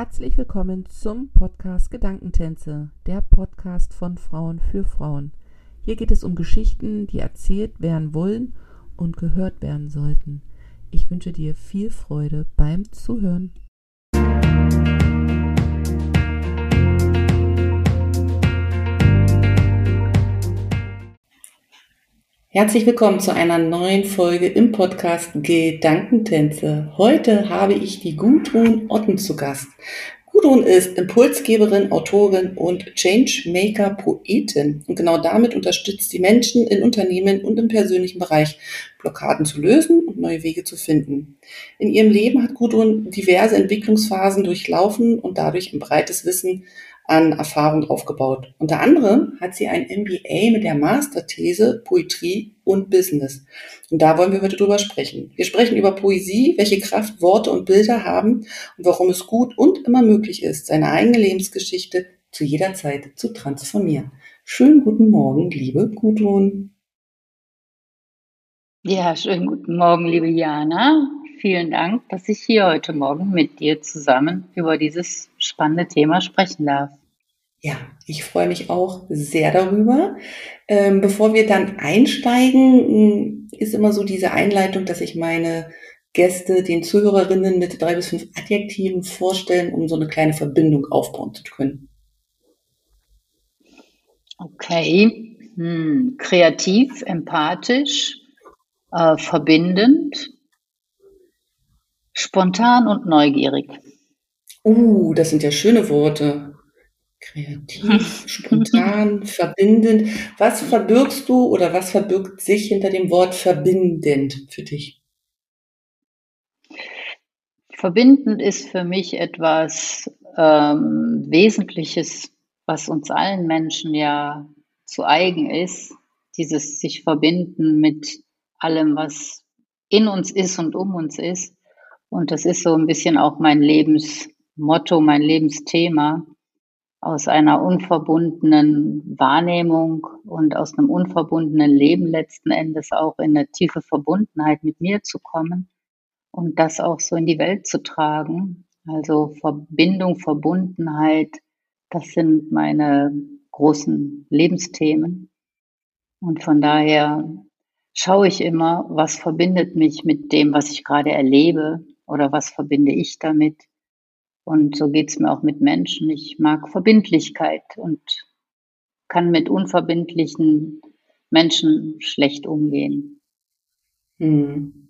Herzlich willkommen zum Podcast Gedankentänze, der Podcast von Frauen für Frauen. Hier geht es um Geschichten, die erzählt werden wollen und gehört werden sollten. Ich wünsche dir viel Freude beim Zuhören. Herzlich willkommen zu einer neuen Folge im Podcast Gedankentänze. Heute habe ich die Gudrun Otten zu Gast. Gudrun ist Impulsgeberin, Autorin und Changemaker Poetin. Und genau damit unterstützt die Menschen in Unternehmen und im persönlichen Bereich, Blockaden zu lösen und neue Wege zu finden. In ihrem Leben hat Gudrun diverse Entwicklungsphasen durchlaufen und dadurch ein breites Wissen an Erfahrung aufgebaut. Unter anderem hat sie ein MBA mit der Masterthese Poetrie und Business. Und da wollen wir heute drüber sprechen. Wir sprechen über Poesie, welche Kraft Worte und Bilder haben und warum es gut und immer möglich ist, seine eigene Lebensgeschichte zu jeder Zeit zu transformieren. Schönen guten Morgen, liebe Gudrun. Ja, schönen guten Morgen, liebe Jana. Vielen Dank, dass ich hier heute Morgen mit dir zusammen über dieses spannende Thema sprechen darf. Ja, ich freue mich auch sehr darüber. Ähm, bevor wir dann einsteigen, ist immer so diese Einleitung, dass ich meine Gäste den Zuhörerinnen mit drei bis fünf Adjektiven vorstellen, um so eine kleine Verbindung aufbauen zu können. Okay, hm. kreativ, empathisch, äh, verbindend, spontan und neugierig. Uh, das sind ja schöne Worte. Kreativ, spontan, verbindend. Was verbirgst du oder was verbirgt sich hinter dem Wort verbindend für dich? Verbindend ist für mich etwas ähm, Wesentliches, was uns allen Menschen ja zu eigen ist. Dieses sich verbinden mit allem, was in uns ist und um uns ist. Und das ist so ein bisschen auch mein Lebensmotto, mein Lebensthema aus einer unverbundenen Wahrnehmung und aus einem unverbundenen Leben letzten Endes auch in eine tiefe Verbundenheit mit mir zu kommen und das auch so in die Welt zu tragen. Also Verbindung, Verbundenheit, das sind meine großen Lebensthemen. Und von daher schaue ich immer, was verbindet mich mit dem, was ich gerade erlebe oder was verbinde ich damit und so geht es mir auch mit Menschen. Ich mag Verbindlichkeit und kann mit unverbindlichen Menschen schlecht umgehen. Hm.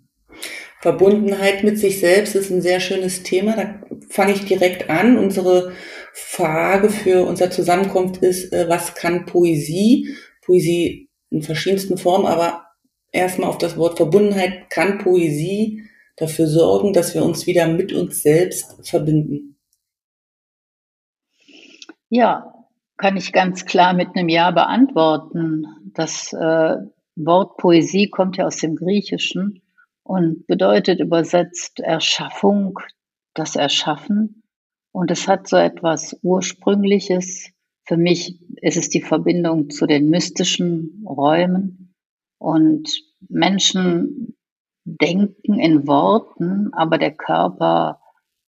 Verbundenheit mit sich selbst ist ein sehr schönes Thema. Da fange ich direkt an. Unsere Frage für unser Zusammenkunft ist, äh, was kann Poesie? Poesie in verschiedensten Formen, aber erstmal auf das Wort Verbundenheit. Kann Poesie dafür sorgen, dass wir uns wieder mit uns selbst verbinden? Ja, kann ich ganz klar mit einem Ja beantworten. Das äh, Wort Poesie kommt ja aus dem Griechischen und bedeutet übersetzt Erschaffung, das Erschaffen. Und es hat so etwas Ursprüngliches. Für mich ist es die Verbindung zu den mystischen Räumen. Und Menschen denken in Worten, aber der Körper,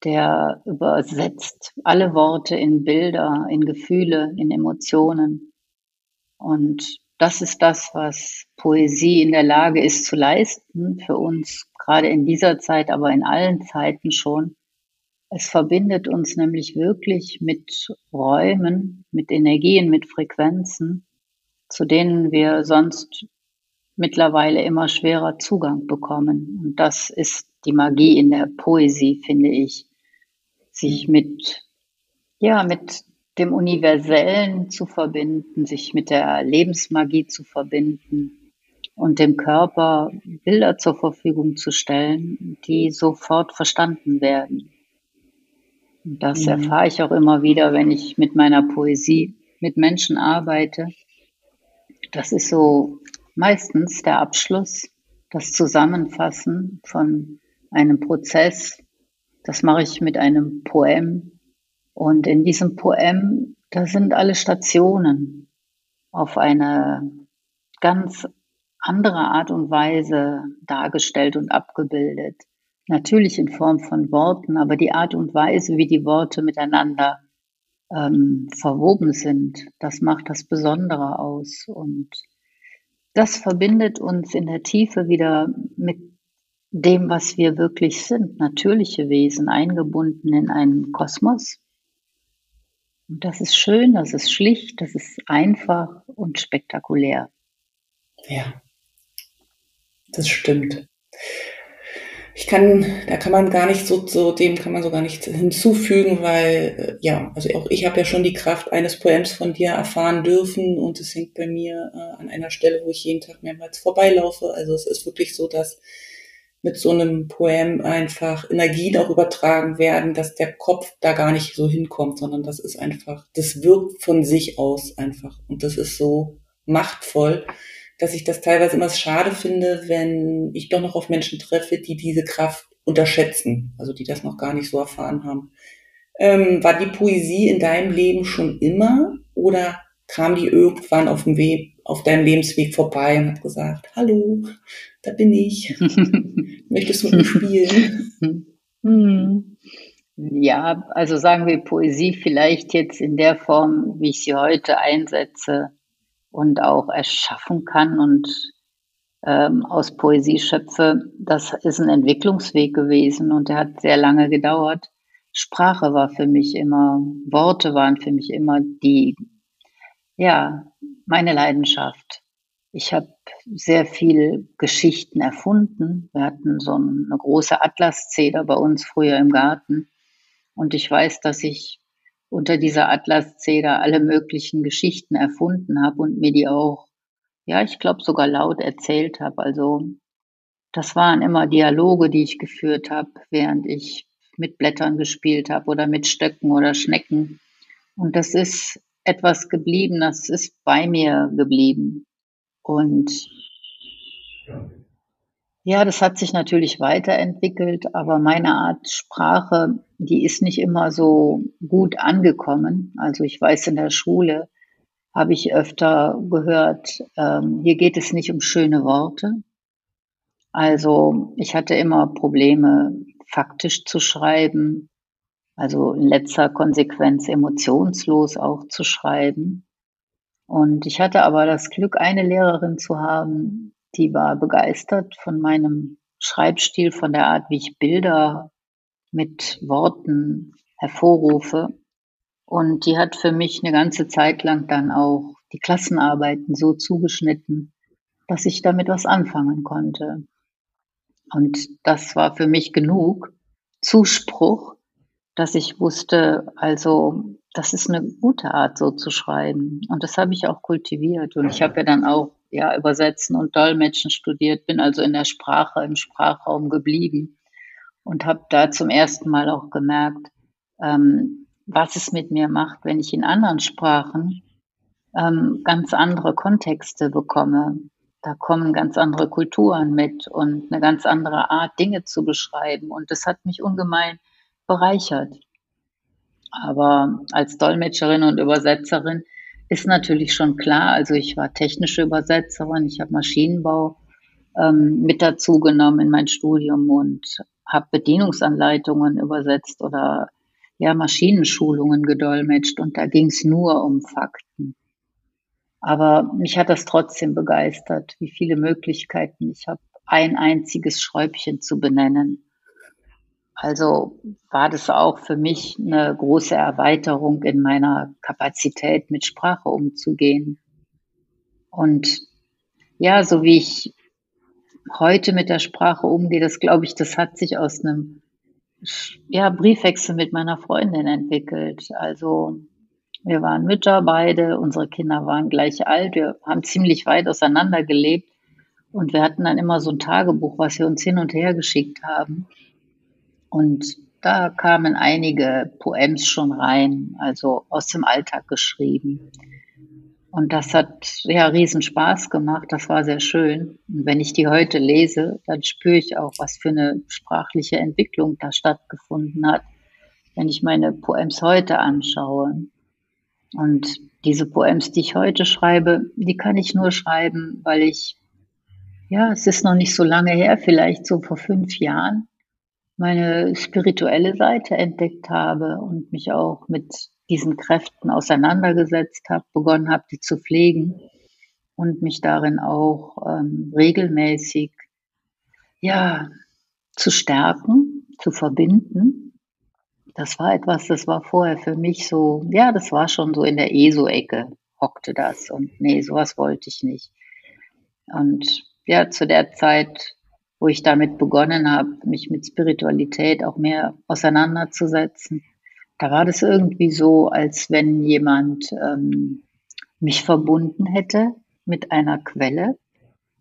der übersetzt alle Worte in Bilder, in Gefühle, in Emotionen. Und das ist das, was Poesie in der Lage ist zu leisten für uns, gerade in dieser Zeit, aber in allen Zeiten schon. Es verbindet uns nämlich wirklich mit Räumen, mit Energien, mit Frequenzen, zu denen wir sonst mittlerweile immer schwerer Zugang bekommen. Und das ist die Magie in der Poesie, finde ich, sich mit, ja, mit dem Universellen zu verbinden, sich mit der Lebensmagie zu verbinden und dem Körper Bilder zur Verfügung zu stellen, die sofort verstanden werden. Und das mhm. erfahre ich auch immer wieder, wenn ich mit meiner Poesie mit Menschen arbeite. Das ist so meistens der Abschluss, das Zusammenfassen von einem Prozess. Das mache ich mit einem Poem. Und in diesem Poem, da sind alle Stationen auf eine ganz andere Art und Weise dargestellt und abgebildet. Natürlich in Form von Worten, aber die Art und Weise, wie die Worte miteinander ähm, verwoben sind, das macht das Besondere aus. Und das verbindet uns in der Tiefe wieder mit dem, was wir wirklich sind, natürliche Wesen, eingebunden in einen Kosmos. Und das ist schön, das ist schlicht, das ist einfach und spektakulär. Ja, das stimmt. Ich kann, da kann man gar nicht so, so dem kann man so gar nicht hinzufügen, weil äh, ja, also auch ich habe ja schon die Kraft eines Poems von dir erfahren dürfen und es hängt bei mir äh, an einer Stelle, wo ich jeden Tag mehrmals vorbeilaufe. Also es ist wirklich so, dass mit so einem Poem einfach Energien auch übertragen werden, dass der Kopf da gar nicht so hinkommt, sondern das ist einfach, das wirkt von sich aus einfach und das ist so machtvoll dass ich das teilweise immer schade finde, wenn ich doch noch auf Menschen treffe, die diese Kraft unterschätzen, also die das noch gar nicht so erfahren haben. Ähm, war die Poesie in deinem Leben schon immer oder kam die irgendwann auf dem Weg, auf deinem Lebensweg vorbei und hat gesagt, hallo, da bin ich, möchtest du mit mir spielen? Hm. Ja, also sagen wir Poesie vielleicht jetzt in der Form, wie ich sie heute einsetze, und auch erschaffen kann und ähm, aus Poesie schöpfe, das ist ein Entwicklungsweg gewesen und der hat sehr lange gedauert. Sprache war für mich immer, Worte waren für mich immer die, ja, meine Leidenschaft. Ich habe sehr viel Geschichten erfunden. Wir hatten so eine große Atlaszeder bei uns früher im Garten. Und ich weiß, dass ich unter dieser Atlaszeder alle möglichen Geschichten erfunden habe und mir die auch, ja, ich glaube sogar laut erzählt habe. Also das waren immer Dialoge, die ich geführt habe, während ich mit Blättern gespielt habe oder mit Stöcken oder Schnecken. Und das ist etwas geblieben, das ist bei mir geblieben. Und ja, das hat sich natürlich weiterentwickelt, aber meine Art Sprache, die ist nicht immer so gut angekommen. Also ich weiß, in der Schule habe ich öfter gehört, ähm, hier geht es nicht um schöne Worte. Also ich hatte immer Probleme, faktisch zu schreiben, also in letzter Konsequenz emotionslos auch zu schreiben. Und ich hatte aber das Glück, eine Lehrerin zu haben, die war begeistert von meinem Schreibstil, von der Art, wie ich Bilder mit Worten hervorrufe. Und die hat für mich eine ganze Zeit lang dann auch die Klassenarbeiten so zugeschnitten, dass ich damit was anfangen konnte. Und das war für mich genug Zuspruch, dass ich wusste, also das ist eine gute Art, so zu schreiben. Und das habe ich auch kultiviert. Und ich habe ja dann auch ja, Übersetzen und Dolmetschen studiert, bin also in der Sprache, im Sprachraum geblieben und habe da zum ersten Mal auch gemerkt, ähm, was es mit mir macht, wenn ich in anderen Sprachen ähm, ganz andere Kontexte bekomme. Da kommen ganz andere Kulturen mit und eine ganz andere Art, Dinge zu beschreiben. Und das hat mich ungemein bereichert. Aber als Dolmetscherin und Übersetzerin ist natürlich schon klar. Also ich war technische Übersetzerin, ich habe Maschinenbau ähm, mit dazu genommen in mein Studium und habe Bedienungsanleitungen übersetzt oder ja Maschinenschulungen gedolmetscht und da ging es nur um Fakten. Aber mich hat das trotzdem begeistert, wie viele Möglichkeiten ich habe, ein einziges Schräubchen zu benennen also war das auch für mich eine große Erweiterung in meiner Kapazität, mit Sprache umzugehen. Und ja, so wie ich heute mit der Sprache umgehe, das glaube ich, das hat sich aus einem ja, Briefwechsel mit meiner Freundin entwickelt. Also wir waren Mütter beide, unsere Kinder waren gleich alt, wir haben ziemlich weit auseinander gelebt und wir hatten dann immer so ein Tagebuch, was wir uns hin und her geschickt haben. Und da kamen einige Poems schon rein, also aus dem Alltag geschrieben. Und das hat ja riesen Spaß gemacht. Das war sehr schön. Und wenn ich die heute lese, dann spüre ich auch, was für eine sprachliche Entwicklung da stattgefunden hat. Wenn ich meine Poems heute anschaue. Und diese Poems, die ich heute schreibe, die kann ich nur schreiben, weil ich, ja, es ist noch nicht so lange her, vielleicht so vor fünf Jahren, meine spirituelle Seite entdeckt habe und mich auch mit diesen Kräften auseinandergesetzt habe, begonnen habe, die zu pflegen und mich darin auch ähm, regelmäßig ja zu stärken, zu verbinden. Das war etwas, das war vorher für mich so, ja, das war schon so in der ESO-Ecke, hockte das und nee, sowas wollte ich nicht. Und ja, zu der Zeit, wo ich damit begonnen habe, mich mit Spiritualität auch mehr auseinanderzusetzen, da war das irgendwie so, als wenn jemand ähm, mich verbunden hätte mit einer Quelle,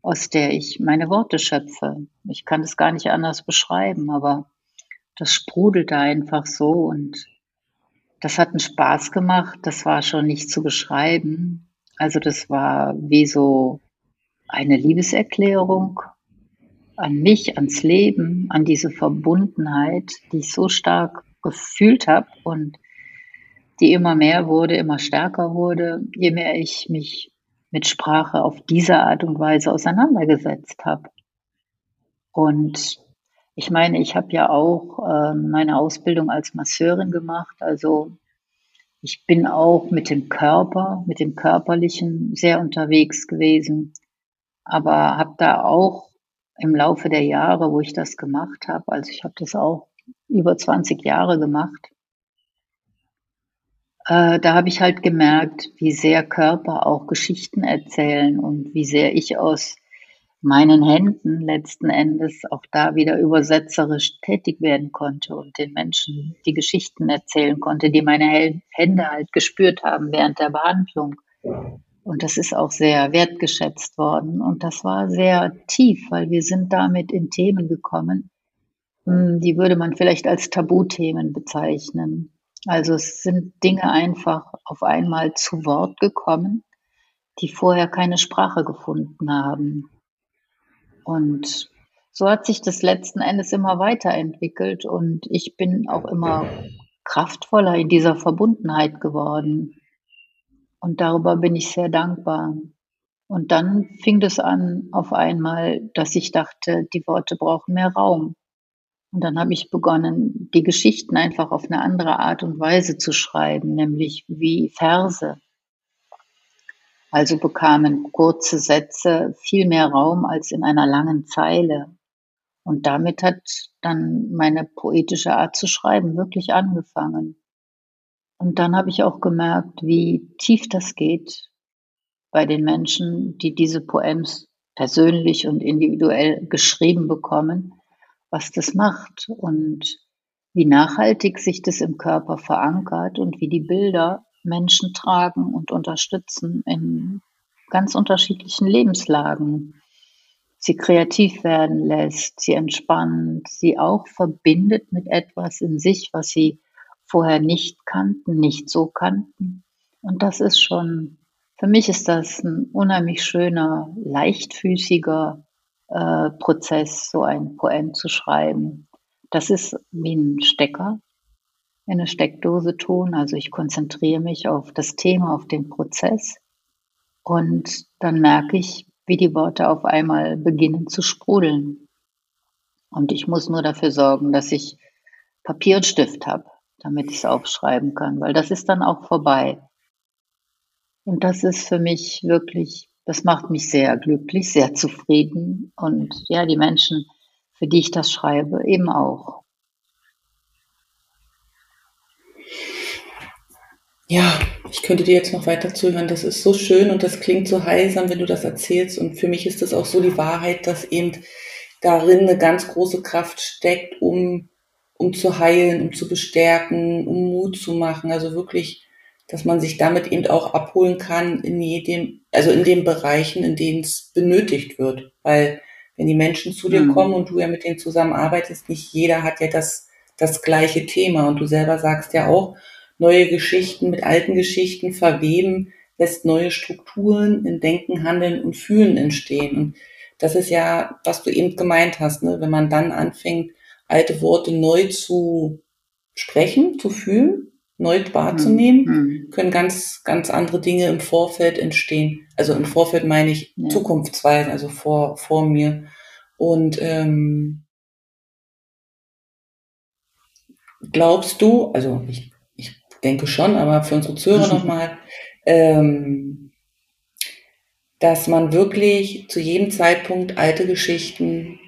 aus der ich meine Worte schöpfe. Ich kann das gar nicht anders beschreiben, aber das sprudelte einfach so und das hat einen Spaß gemacht. Das war schon nicht zu beschreiben. Also das war wie so eine Liebeserklärung an mich, ans Leben, an diese Verbundenheit, die ich so stark gefühlt habe und die immer mehr wurde, immer stärker wurde, je mehr ich mich mit Sprache auf diese Art und Weise auseinandergesetzt habe. Und ich meine, ich habe ja auch äh, meine Ausbildung als Masseurin gemacht, also ich bin auch mit dem Körper, mit dem Körperlichen sehr unterwegs gewesen, aber habe da auch im Laufe der Jahre, wo ich das gemacht habe, also ich habe das auch über 20 Jahre gemacht. Äh, da habe ich halt gemerkt, wie sehr Körper auch Geschichten erzählen und wie sehr ich aus meinen Händen letzten Endes auch da wieder übersetzerisch tätig werden konnte und den Menschen die Geschichten erzählen konnte, die meine Hände halt gespürt haben während der Behandlung. Und das ist auch sehr wertgeschätzt worden. Und das war sehr tief, weil wir sind damit in Themen gekommen, die würde man vielleicht als Tabuthemen bezeichnen. Also es sind Dinge einfach auf einmal zu Wort gekommen, die vorher keine Sprache gefunden haben. Und so hat sich das letzten Endes immer weiterentwickelt und ich bin auch immer kraftvoller in dieser Verbundenheit geworden. Und darüber bin ich sehr dankbar. Und dann fing es an auf einmal, dass ich dachte, die Worte brauchen mehr Raum. Und dann habe ich begonnen, die Geschichten einfach auf eine andere Art und Weise zu schreiben, nämlich wie Verse. Also bekamen kurze Sätze viel mehr Raum als in einer langen Zeile. Und damit hat dann meine poetische Art zu schreiben wirklich angefangen. Und dann habe ich auch gemerkt, wie tief das geht bei den Menschen, die diese Poems persönlich und individuell geschrieben bekommen was das macht und wie nachhaltig sich das im Körper verankert und wie die Bilder Menschen tragen und unterstützen in ganz unterschiedlichen Lebenslagen. Sie kreativ werden lässt, sie entspannt, sie auch verbindet mit etwas in sich, was sie vorher nicht kannten, nicht so kannten. Und das ist schon, für mich ist das ein unheimlich schöner, leichtfüßiger äh, Prozess, so ein Poem zu schreiben. Das ist wie ein Stecker in eine Steckdose tun. Also ich konzentriere mich auf das Thema, auf den Prozess und dann merke ich, wie die Worte auf einmal beginnen zu sprudeln. Und ich muss nur dafür sorgen, dass ich Papier und Stift habe, damit ich es aufschreiben kann, weil das ist dann auch vorbei. Und das ist für mich wirklich das macht mich sehr glücklich, sehr zufrieden und ja, die Menschen, für die ich das schreibe, eben auch. Ja, ich könnte dir jetzt noch weiter zuhören. Das ist so schön und das klingt so heilsam, wenn du das erzählst. Und für mich ist das auch so die Wahrheit, dass eben darin eine ganz große Kraft steckt, um, um zu heilen, um zu bestärken, um Mut zu machen. Also wirklich dass man sich damit eben auch abholen kann in jedem, also in den Bereichen, in denen es benötigt wird. Weil wenn die Menschen zu dir mhm. kommen und du ja mit denen zusammenarbeitest, nicht jeder hat ja das, das gleiche Thema. Und du selber sagst ja auch, neue Geschichten mit alten Geschichten verweben, lässt neue Strukturen in Denken, Handeln und Fühlen entstehen. Und das ist ja, was du eben gemeint hast, ne? wenn man dann anfängt, alte Worte neu zu sprechen, zu fühlen, neu wahrzunehmen, mhm. können ganz, ganz andere Dinge im Vorfeld entstehen. Also im Vorfeld meine ich ja. zukunftsweise, also vor, vor mir. Und ähm, glaubst du, also ich, ich denke schon, aber für unsere Zuhörer nochmal, ähm, dass man wirklich zu jedem Zeitpunkt alte Geschichten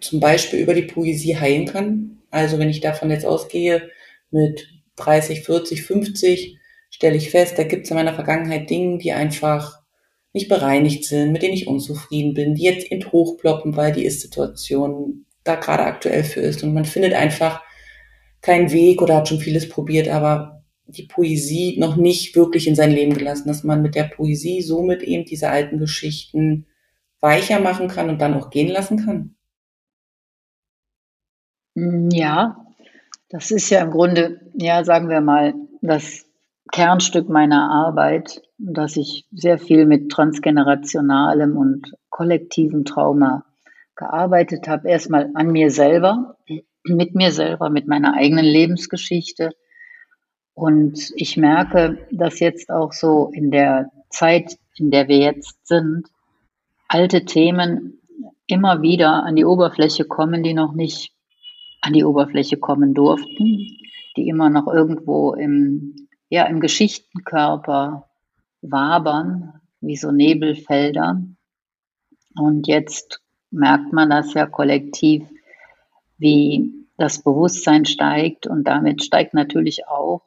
zum Beispiel über die Poesie heilen kann? Also wenn ich davon jetzt ausgehe, mit 30, 40, 50 stelle ich fest, da gibt es in meiner Vergangenheit Dinge, die einfach nicht bereinigt sind, mit denen ich unzufrieden bin, die jetzt in hochploppen, weil die Ist-Situation da gerade aktuell für ist. Und man findet einfach keinen Weg oder hat schon vieles probiert, aber die Poesie noch nicht wirklich in sein Leben gelassen, dass man mit der Poesie somit eben diese alten Geschichten weicher machen kann und dann auch gehen lassen kann. Mm, ja, das ist ja im Grunde, ja, sagen wir mal, das Kernstück meiner Arbeit, dass ich sehr viel mit transgenerationalem und kollektivem Trauma gearbeitet habe. Erstmal an mir selber, mit mir selber, mit meiner eigenen Lebensgeschichte. Und ich merke, dass jetzt auch so in der Zeit, in der wir jetzt sind, alte Themen immer wieder an die Oberfläche kommen, die noch nicht an die Oberfläche kommen durften, die immer noch irgendwo im, ja, im Geschichtenkörper wabern, wie so Nebelfelder. Und jetzt merkt man das ja kollektiv, wie das Bewusstsein steigt und damit steigt natürlich auch,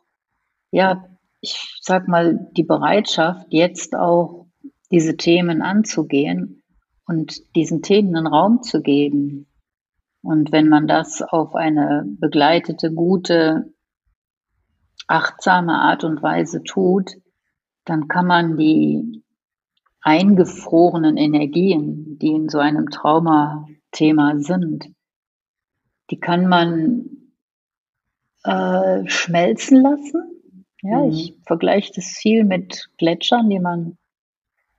ja, ich sag mal, die Bereitschaft, jetzt auch diese Themen anzugehen und diesen Themen einen Raum zu geben. Und wenn man das auf eine begleitete, gute, achtsame Art und Weise tut, dann kann man die eingefrorenen Energien, die in so einem Traumathema sind, die kann man äh, schmelzen lassen. Ja, mhm. ich vergleiche das viel mit Gletschern, die man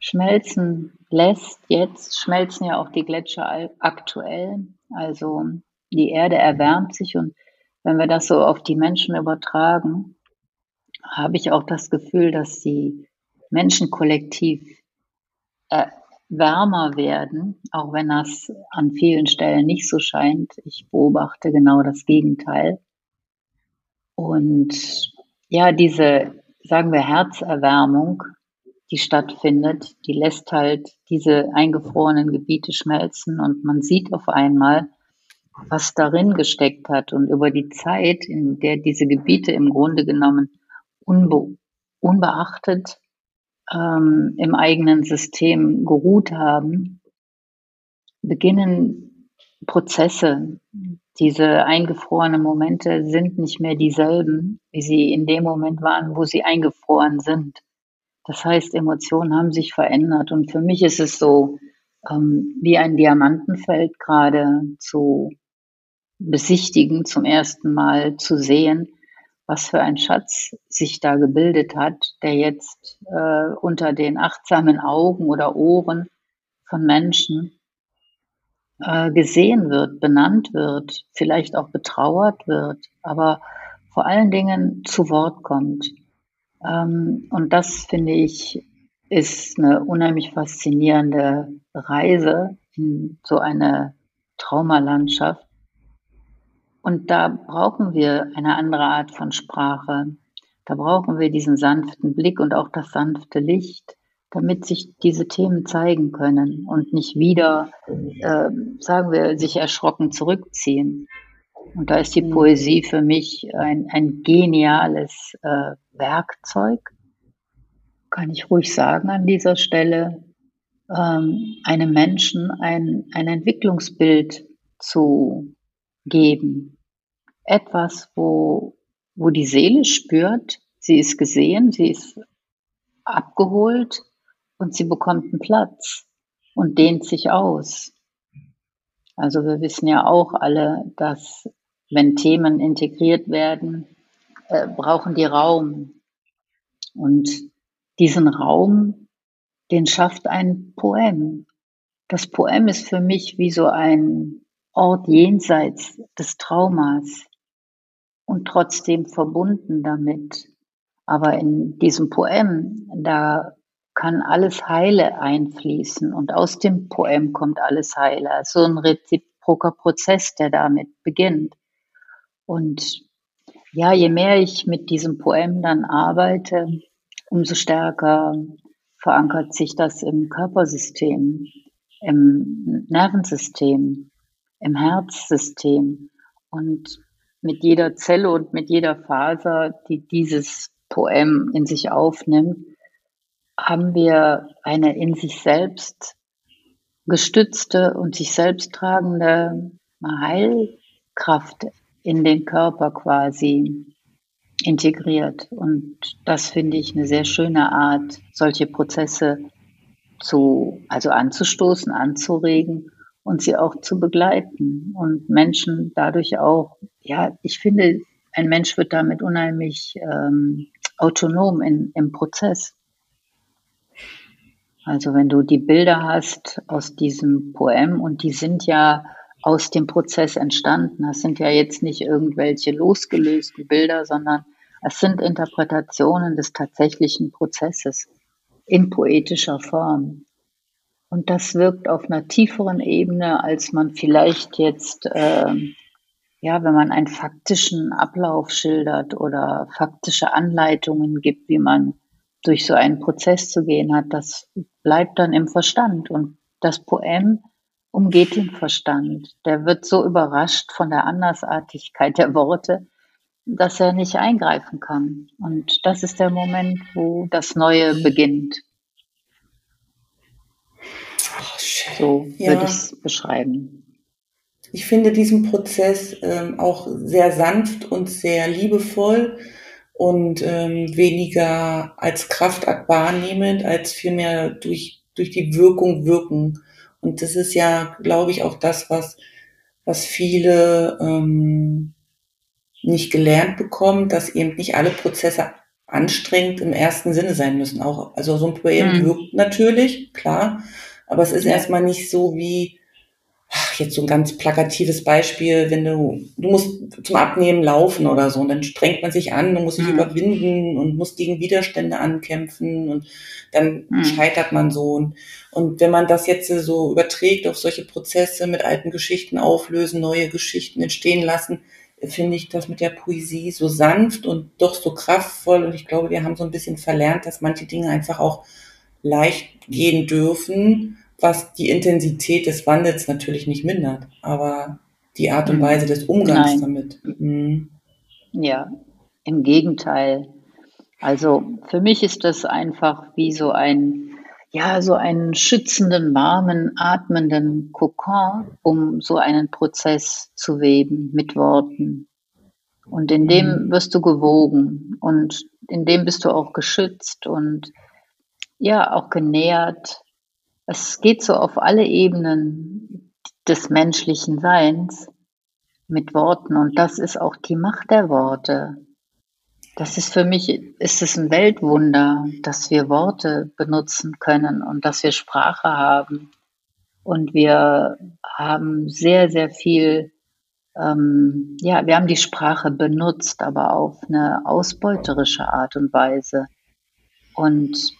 schmelzen lässt. Jetzt schmelzen ja auch die Gletscher aktuell. Also die Erde erwärmt sich und wenn wir das so auf die Menschen übertragen, habe ich auch das Gefühl, dass die Menschen kollektiv äh, wärmer werden, auch wenn das an vielen Stellen nicht so scheint. Ich beobachte genau das Gegenteil. Und ja, diese, sagen wir, Herzerwärmung, die stattfindet, die lässt halt diese eingefrorenen Gebiete schmelzen und man sieht auf einmal, was darin gesteckt hat. Und über die Zeit, in der diese Gebiete im Grunde genommen unbe unbeachtet ähm, im eigenen System geruht haben, beginnen Prozesse. Diese eingefrorenen Momente sind nicht mehr dieselben, wie sie in dem Moment waren, wo sie eingefroren sind. Das heißt, Emotionen haben sich verändert. Und für mich ist es so, ähm, wie ein Diamantenfeld gerade zu besichtigen, zum ersten Mal zu sehen, was für ein Schatz sich da gebildet hat, der jetzt äh, unter den achtsamen Augen oder Ohren von Menschen äh, gesehen wird, benannt wird, vielleicht auch betrauert wird, aber vor allen Dingen zu Wort kommt. Ähm, und das finde ich ist eine unheimlich faszinierende Reise in so eine Traumalandschaft. Und da brauchen wir eine andere Art von Sprache. Da brauchen wir diesen sanften Blick und auch das sanfte Licht, damit sich diese Themen zeigen können und nicht wieder, äh, sagen wir, sich erschrocken zurückziehen. Und da ist die Poesie für mich ein, ein geniales äh, Werkzeug, kann ich ruhig sagen an dieser Stelle, ähm, einem Menschen ein, ein Entwicklungsbild zu geben. Etwas, wo, wo die Seele spürt, sie ist gesehen, sie ist abgeholt und sie bekommt einen Platz und dehnt sich aus. Also wir wissen ja auch alle, dass wenn Themen integriert werden, äh, brauchen die Raum. Und diesen Raum, den schafft ein Poem. Das Poem ist für mich wie so ein Ort jenseits des Traumas und trotzdem verbunden damit. Aber in diesem Poem, da kann alles Heile einfließen und aus dem Poem kommt alles Heile. So also ein reziproker Prozess, der damit beginnt. Und ja, je mehr ich mit diesem Poem dann arbeite, umso stärker verankert sich das im Körpersystem, im Nervensystem, im Herzsystem. Und mit jeder Zelle und mit jeder Faser, die dieses Poem in sich aufnimmt, haben wir eine in sich selbst gestützte und sich selbst tragende Heilkraft in den Körper quasi integriert. Und das finde ich eine sehr schöne Art, solche Prozesse zu, also anzustoßen, anzuregen und sie auch zu begleiten und Menschen dadurch auch, ja, ich finde, ein Mensch wird damit unheimlich ähm, autonom in, im Prozess. Also wenn du die Bilder hast aus diesem Poem und die sind ja aus dem Prozess entstanden. Das sind ja jetzt nicht irgendwelche losgelösten Bilder, sondern es sind Interpretationen des tatsächlichen Prozesses in poetischer Form. Und das wirkt auf einer tieferen Ebene, als man vielleicht jetzt, äh, ja, wenn man einen faktischen Ablauf schildert oder faktische Anleitungen gibt, wie man durch so einen Prozess zu gehen hat, das bleibt dann im Verstand. Und das Poem umgeht den Verstand. Der wird so überrascht von der Andersartigkeit der Worte, dass er nicht eingreifen kann. Und das ist der Moment, wo das Neue beginnt. Oh, so ja. würde ich es beschreiben. Ich finde diesen Prozess ähm, auch sehr sanft und sehr liebevoll und ähm, weniger als Kraftakt wahrnehmend, als vielmehr durch, durch die Wirkung wirken. Und das ist ja, glaube ich, auch das, was, was viele ähm, nicht gelernt bekommen, dass eben nicht alle Prozesse anstrengend im ersten Sinne sein müssen. Auch, also so ein Projekt mhm. wirkt natürlich, klar, aber es ist erstmal nicht so wie, ach, jetzt so ein ganz plakatives Beispiel, wenn du, du musst zum Abnehmen laufen oder so, und dann strengt man sich an und muss sich mhm. überwinden und muss gegen Widerstände ankämpfen und dann mhm. scheitert man so. Und, und wenn man das jetzt so überträgt auf solche Prozesse mit alten Geschichten auflösen, neue Geschichten entstehen lassen, finde ich das mit der Poesie so sanft und doch so kraftvoll. Und ich glaube, wir haben so ein bisschen verlernt, dass manche Dinge einfach auch leicht gehen dürfen was die Intensität des Wandels natürlich nicht mindert, aber die Art und mhm. Weise des Umgangs Nein. damit. Mhm. Ja, im Gegenteil. Also für mich ist das einfach wie so ein, ja, so einen schützenden, warmen, atmenden Kokon, um so einen Prozess zu weben mit Worten. Und in dem mhm. wirst du gewogen und in dem bist du auch geschützt und ja, auch genährt es geht so auf alle Ebenen des menschlichen Seins mit Worten und das ist auch die Macht der Worte. Das ist für mich, ist es ein Weltwunder, dass wir Worte benutzen können und dass wir Sprache haben. Und wir haben sehr, sehr viel, ähm, ja, wir haben die Sprache benutzt, aber auf eine ausbeuterische Art und Weise. Und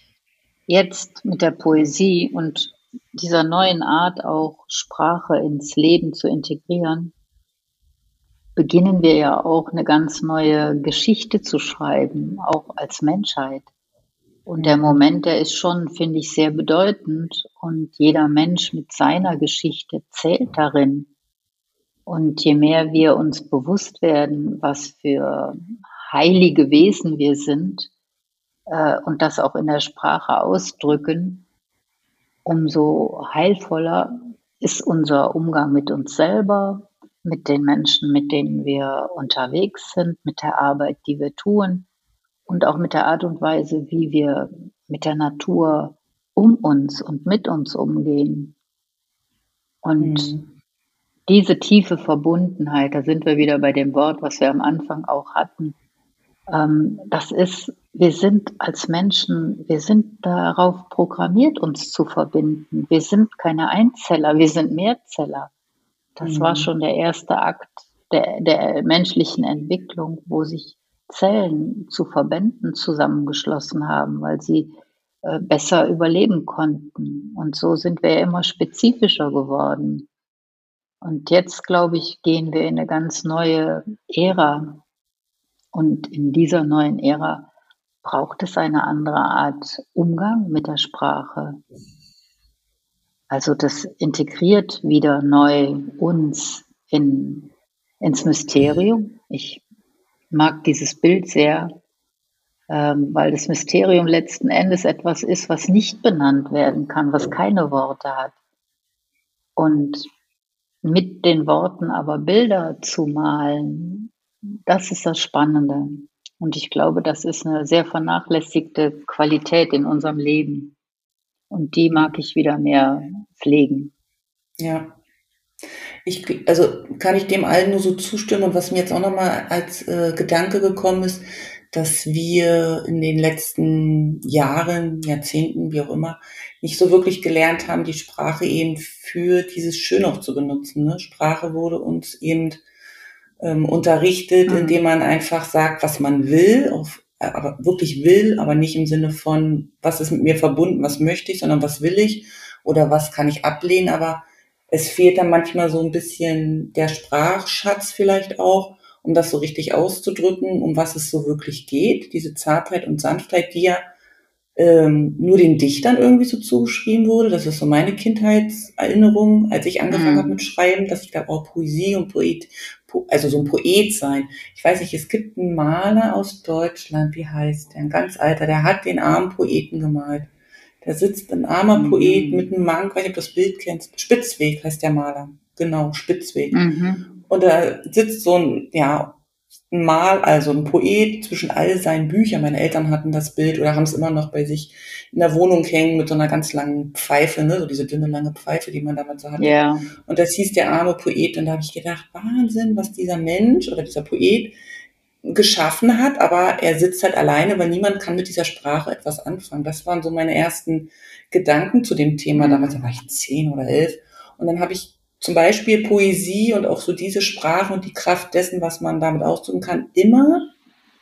jetzt mit der Poesie und dieser neuen Art auch Sprache ins Leben zu integrieren, beginnen wir ja auch eine ganz neue Geschichte zu schreiben, auch als Menschheit. Und der Moment, der ist schon, finde ich, sehr bedeutend und jeder Mensch mit seiner Geschichte zählt darin. Und je mehr wir uns bewusst werden, was für heilige Wesen wir sind, äh, und das auch in der Sprache ausdrücken, umso heilvoller ist unser Umgang mit uns selber, mit den Menschen, mit denen wir unterwegs sind, mit der Arbeit, die wir tun und auch mit der Art und Weise, wie wir mit der Natur um uns und mit uns umgehen. Und mhm. diese tiefe Verbundenheit, da sind wir wieder bei dem Wort, was wir am Anfang auch hatten, ähm, das ist, wir sind als Menschen, wir sind darauf programmiert, uns zu verbinden. Wir sind keine Einzeller, wir sind Mehrzeller. Das mhm. war schon der erste Akt der, der menschlichen Entwicklung, wo sich Zellen zu Verbänden zusammengeschlossen haben, weil sie äh, besser überleben konnten. Und so sind wir immer spezifischer geworden. Und jetzt, glaube ich, gehen wir in eine ganz neue Ära, Und in dieser neuen Ära braucht es eine andere Art Umgang mit der Sprache. Also das integriert wieder neu uns in, ins Mysterium. Ich mag dieses Bild sehr, ähm, weil das Mysterium letzten Endes etwas ist, was nicht benannt werden kann, was keine Worte hat. Und mit den Worten aber Bilder zu malen, das ist das Spannende. Und ich glaube, das ist eine sehr vernachlässigte Qualität in unserem Leben. Und die mag ich wieder mehr pflegen. Ja. Ich, also kann ich dem allen nur so zustimmen. Und was mir jetzt auch nochmal als äh, Gedanke gekommen ist, dass wir in den letzten Jahren, Jahrzehnten, wie auch immer, nicht so wirklich gelernt haben, die Sprache eben für dieses Schön auch zu benutzen. Ne? Sprache wurde uns eben ähm, unterrichtet, mhm. indem man einfach sagt, was man will, auf, aber wirklich will, aber nicht im Sinne von, was ist mit mir verbunden, was möchte ich, sondern was will ich oder was kann ich ablehnen. Aber es fehlt dann manchmal so ein bisschen der Sprachschatz vielleicht auch, um das so richtig auszudrücken, um was es so wirklich geht. Diese Zartheit und Sanftheit, die ja ähm, nur den Dichtern irgendwie so zugeschrieben wurde. Das ist so meine Kindheitserinnerung, als ich angefangen mhm. habe mit Schreiben, dass ich glaube, auch Poesie und Poet, also so ein Poet sein. Ich weiß nicht, es gibt einen Maler aus Deutschland, wie heißt der? Ein ganz alter, der hat den armen Poeten gemalt. Da sitzt ein armer mhm. Poet mit einem Mann, weiß nicht, ob du das Bild kennst. Spitzweg heißt der Maler. Genau, Spitzweg. Mhm. Und da sitzt so ein, ja, Mal, also ein Poet zwischen all seinen Büchern. Meine Eltern hatten das Bild oder haben es immer noch bei sich in der Wohnung hängen mit so einer ganz langen Pfeife, ne, so diese dünne lange Pfeife, die man damals so hatte. Ja. Und das hieß der arme Poet. Und da habe ich gedacht, Wahnsinn, was dieser Mensch oder dieser Poet geschaffen hat, aber er sitzt halt alleine, weil niemand kann mit dieser Sprache etwas anfangen. Das waren so meine ersten Gedanken zu dem Thema. Damals da war ich zehn oder elf. Und dann habe ich zum Beispiel Poesie und auch so diese Sprache und die Kraft dessen, was man damit ausdrücken kann, immer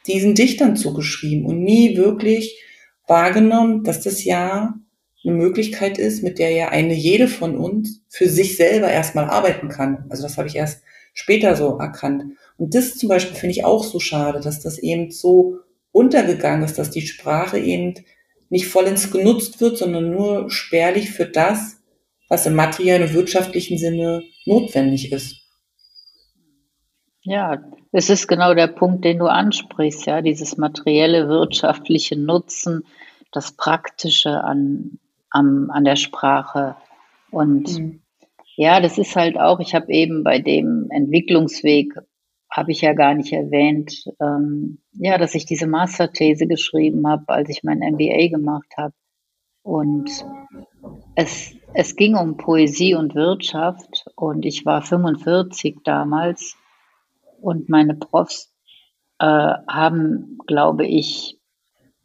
diesen Dichtern zugeschrieben und nie wirklich wahrgenommen, dass das ja eine Möglichkeit ist, mit der ja eine jede von uns für sich selber erstmal arbeiten kann. Also das habe ich erst später so erkannt. Und das zum Beispiel finde ich auch so schade, dass das eben so untergegangen ist, dass die Sprache eben nicht vollends genutzt wird, sondern nur spärlich für das, was im materiellen und wirtschaftlichen Sinne notwendig ist. Ja, es ist genau der Punkt, den du ansprichst, ja, dieses materielle wirtschaftliche Nutzen, das Praktische an, an, an der Sprache. Und mhm. ja, das ist halt auch, ich habe eben bei dem Entwicklungsweg, habe ich ja gar nicht erwähnt, ähm, ja, dass ich diese Masterthese geschrieben habe, als ich mein MBA gemacht habe. Und es, es ging um Poesie und Wirtschaft. Und ich war 45 damals. Und meine Profs äh, haben, glaube ich,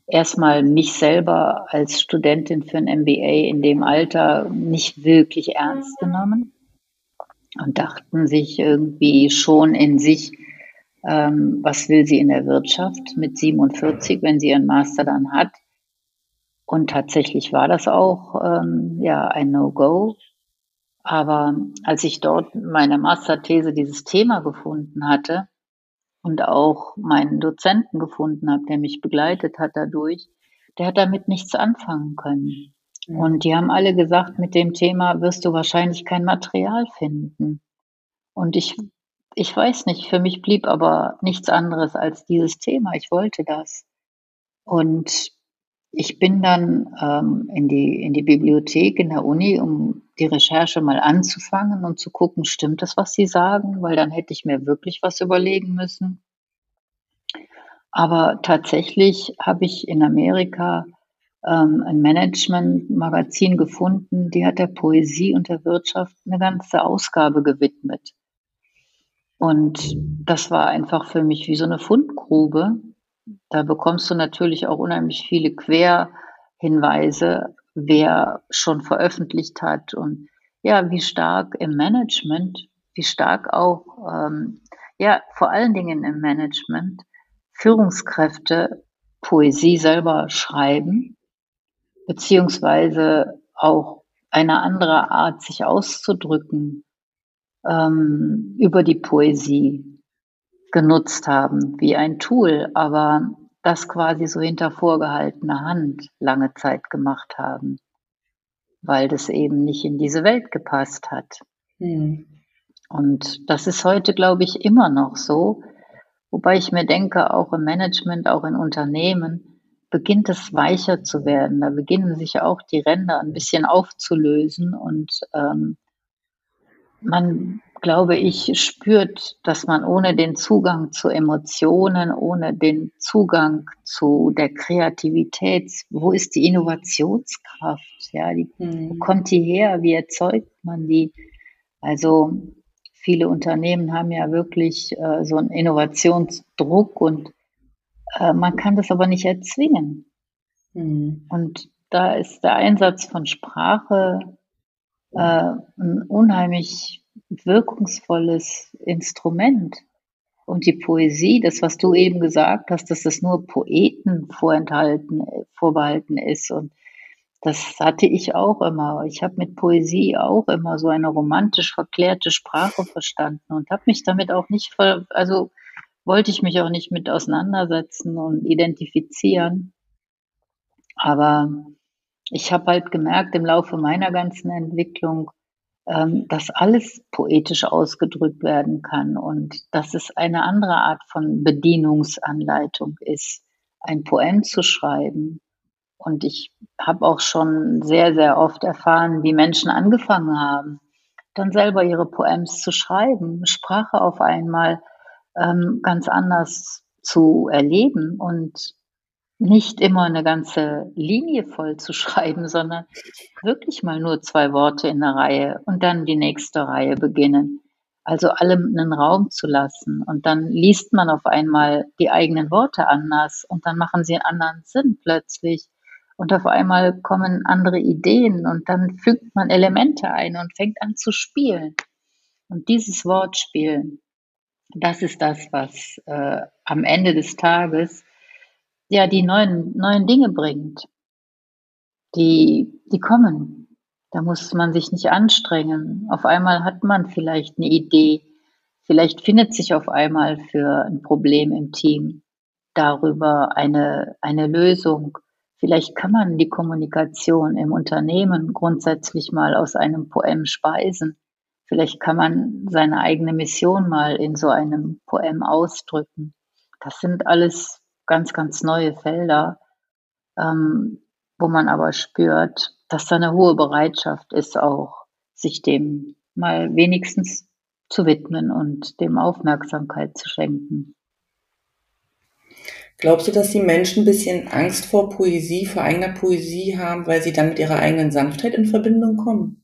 erstmal mich selber als Studentin für ein MBA in dem Alter nicht wirklich ernst genommen. Und dachten sich irgendwie schon in sich, ähm, was will sie in der Wirtschaft mit 47, wenn sie ihren Master dann hat. Und tatsächlich war das auch ähm, ja ein No-Go. Aber als ich dort meine Masterthese dieses Thema gefunden hatte und auch meinen Dozenten gefunden habe, der mich begleitet hat dadurch, der hat damit nichts anfangen können. Mhm. Und die haben alle gesagt, mit dem Thema wirst du wahrscheinlich kein Material finden. Und ich, ich weiß nicht, für mich blieb aber nichts anderes als dieses Thema. Ich wollte das. Und ich bin dann ähm, in, die, in die Bibliothek in der Uni, um die Recherche mal anzufangen und zu gucken, stimmt das, was Sie sagen? Weil dann hätte ich mir wirklich was überlegen müssen. Aber tatsächlich habe ich in Amerika ähm, ein Management-Magazin gefunden, die hat der Poesie und der Wirtschaft eine ganze Ausgabe gewidmet. Und das war einfach für mich wie so eine Fundgrube, da bekommst du natürlich auch unheimlich viele Querhinweise, wer schon veröffentlicht hat und ja, wie stark im Management, wie stark auch, ähm, ja, vor allen Dingen im Management Führungskräfte Poesie selber schreiben, beziehungsweise auch eine andere Art, sich auszudrücken ähm, über die Poesie genutzt haben, wie ein Tool, aber das quasi so hinter vorgehaltener Hand lange Zeit gemacht haben, weil das eben nicht in diese Welt gepasst hat. Mhm. Und das ist heute, glaube ich, immer noch so, wobei ich mir denke, auch im Management, auch in Unternehmen, beginnt es weicher zu werden. Da beginnen sich auch die Ränder ein bisschen aufzulösen und ähm, man, glaube ich, spürt, dass man ohne den Zugang zu Emotionen, ohne den Zugang zu der Kreativität, wo ist die Innovationskraft? Ja, die, wo kommt die her? Wie erzeugt man die? Also viele Unternehmen haben ja wirklich äh, so einen Innovationsdruck und äh, man kann das aber nicht erzwingen. Hm. Und da ist der Einsatz von Sprache äh, ein unheimlich wirkungsvolles Instrument. Und die Poesie, das, was du eben gesagt hast, dass das nur Poeten vorenthalten, vorbehalten ist. Und das hatte ich auch immer. Ich habe mit Poesie auch immer so eine romantisch verklärte Sprache verstanden und habe mich damit auch nicht, also wollte ich mich auch nicht mit auseinandersetzen und identifizieren. Aber ich habe halt gemerkt im Laufe meiner ganzen Entwicklung, ähm, dass alles poetisch ausgedrückt werden kann und dass es eine andere Art von Bedienungsanleitung ist, ein Poem zu schreiben. Und ich habe auch schon sehr, sehr oft erfahren, wie Menschen angefangen haben, dann selber ihre Poems zu schreiben, Sprache auf einmal ähm, ganz anders zu erleben und nicht immer eine ganze Linie voll zu schreiben, sondern wirklich mal nur zwei Worte in der Reihe und dann die nächste Reihe beginnen. Also allem einen Raum zu lassen. Und dann liest man auf einmal die eigenen Worte anders und dann machen sie einen anderen Sinn plötzlich. Und auf einmal kommen andere Ideen und dann fügt man Elemente ein und fängt an zu spielen. Und dieses Wortspiel, das ist das, was äh, am Ende des Tages ja die neuen, neuen Dinge bringt. Die, die kommen. Da muss man sich nicht anstrengen. Auf einmal hat man vielleicht eine Idee. Vielleicht findet sich auf einmal für ein Problem im Team darüber eine, eine Lösung. Vielleicht kann man die Kommunikation im Unternehmen grundsätzlich mal aus einem Poem speisen. Vielleicht kann man seine eigene Mission mal in so einem Poem ausdrücken. Das sind alles ganz, ganz neue Felder, ähm, wo man aber spürt, dass da eine hohe Bereitschaft ist, auch sich dem mal wenigstens zu widmen und dem Aufmerksamkeit zu schenken. Glaubst du, dass die Menschen ein bisschen Angst vor Poesie, vor eigener Poesie haben, weil sie dann mit ihrer eigenen Sanftheit in Verbindung kommen?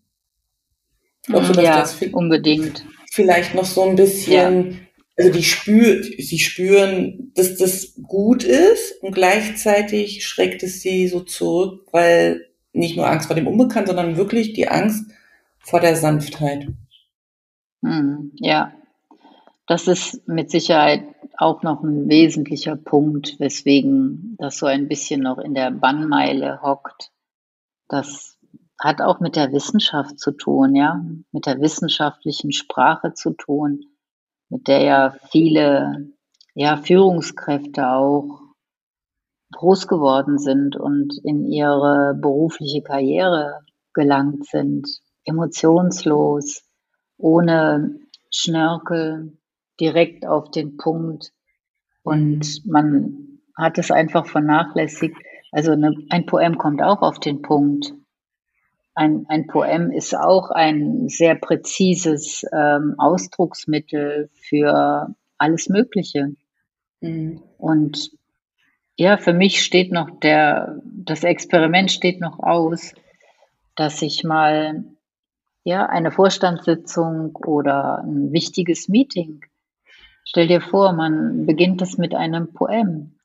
Glaubst du, dass ja, das unbedingt. vielleicht noch so ein bisschen also die spürt, sie spüren, dass das gut ist und gleichzeitig schreckt es sie so zurück, weil nicht nur Angst vor dem Unbekannten, sondern wirklich die Angst vor der Sanftheit. Hm, ja, das ist mit Sicherheit auch noch ein wesentlicher Punkt, weswegen das so ein bisschen noch in der Bannmeile hockt. Das hat auch mit der Wissenschaft zu tun, ja, mit der wissenschaftlichen Sprache zu tun mit der ja viele ja, Führungskräfte auch groß geworden sind und in ihre berufliche Karriere gelangt sind, emotionslos, ohne Schnörkel, direkt auf den Punkt. Und man hat es einfach vernachlässigt. Also eine, ein Poem kommt auch auf den Punkt. Ein, ein Poem ist auch ein sehr präzises ähm, Ausdrucksmittel für alles Mögliche. Mhm. Und ja, für mich steht noch der, das Experiment steht noch aus, dass ich mal ja eine Vorstandssitzung oder ein wichtiges Meeting. Stell dir vor, man beginnt es mit einem Poem,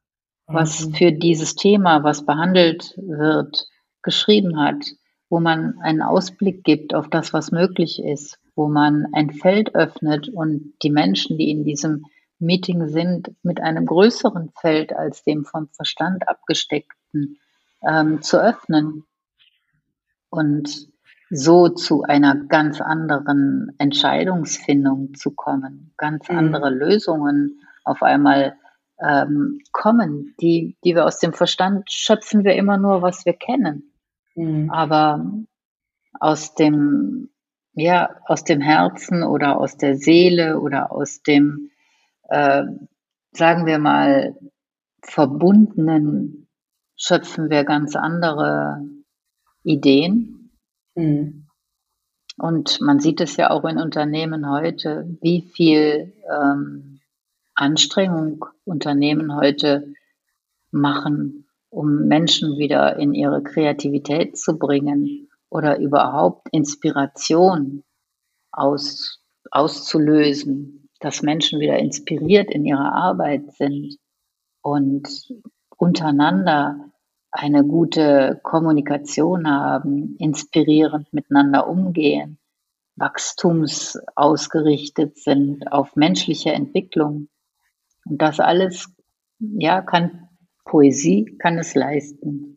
was mhm. für dieses Thema, was behandelt wird, geschrieben hat wo man einen Ausblick gibt auf das, was möglich ist, wo man ein Feld öffnet und die Menschen, die in diesem Meeting sind, mit einem größeren Feld als dem vom Verstand abgesteckten ähm, zu öffnen und so zu einer ganz anderen Entscheidungsfindung zu kommen, ganz mhm. andere Lösungen auf einmal ähm, kommen. Die, die wir aus dem Verstand schöpfen wir immer nur, was wir kennen. Mhm. Aber aus dem, ja, aus dem Herzen oder aus der Seele oder aus dem, äh, sagen wir mal, verbundenen schöpfen wir ganz andere Ideen. Mhm. Und man sieht es ja auch in Unternehmen heute, wie viel ähm, Anstrengung Unternehmen heute machen, um Menschen wieder in ihre Kreativität zu bringen oder überhaupt Inspiration aus, auszulösen, dass Menschen wieder inspiriert in ihrer Arbeit sind und untereinander eine gute Kommunikation haben, inspirierend miteinander umgehen, wachstumsausgerichtet sind auf menschliche Entwicklung. Und das alles, ja, kann Poesie kann es leisten.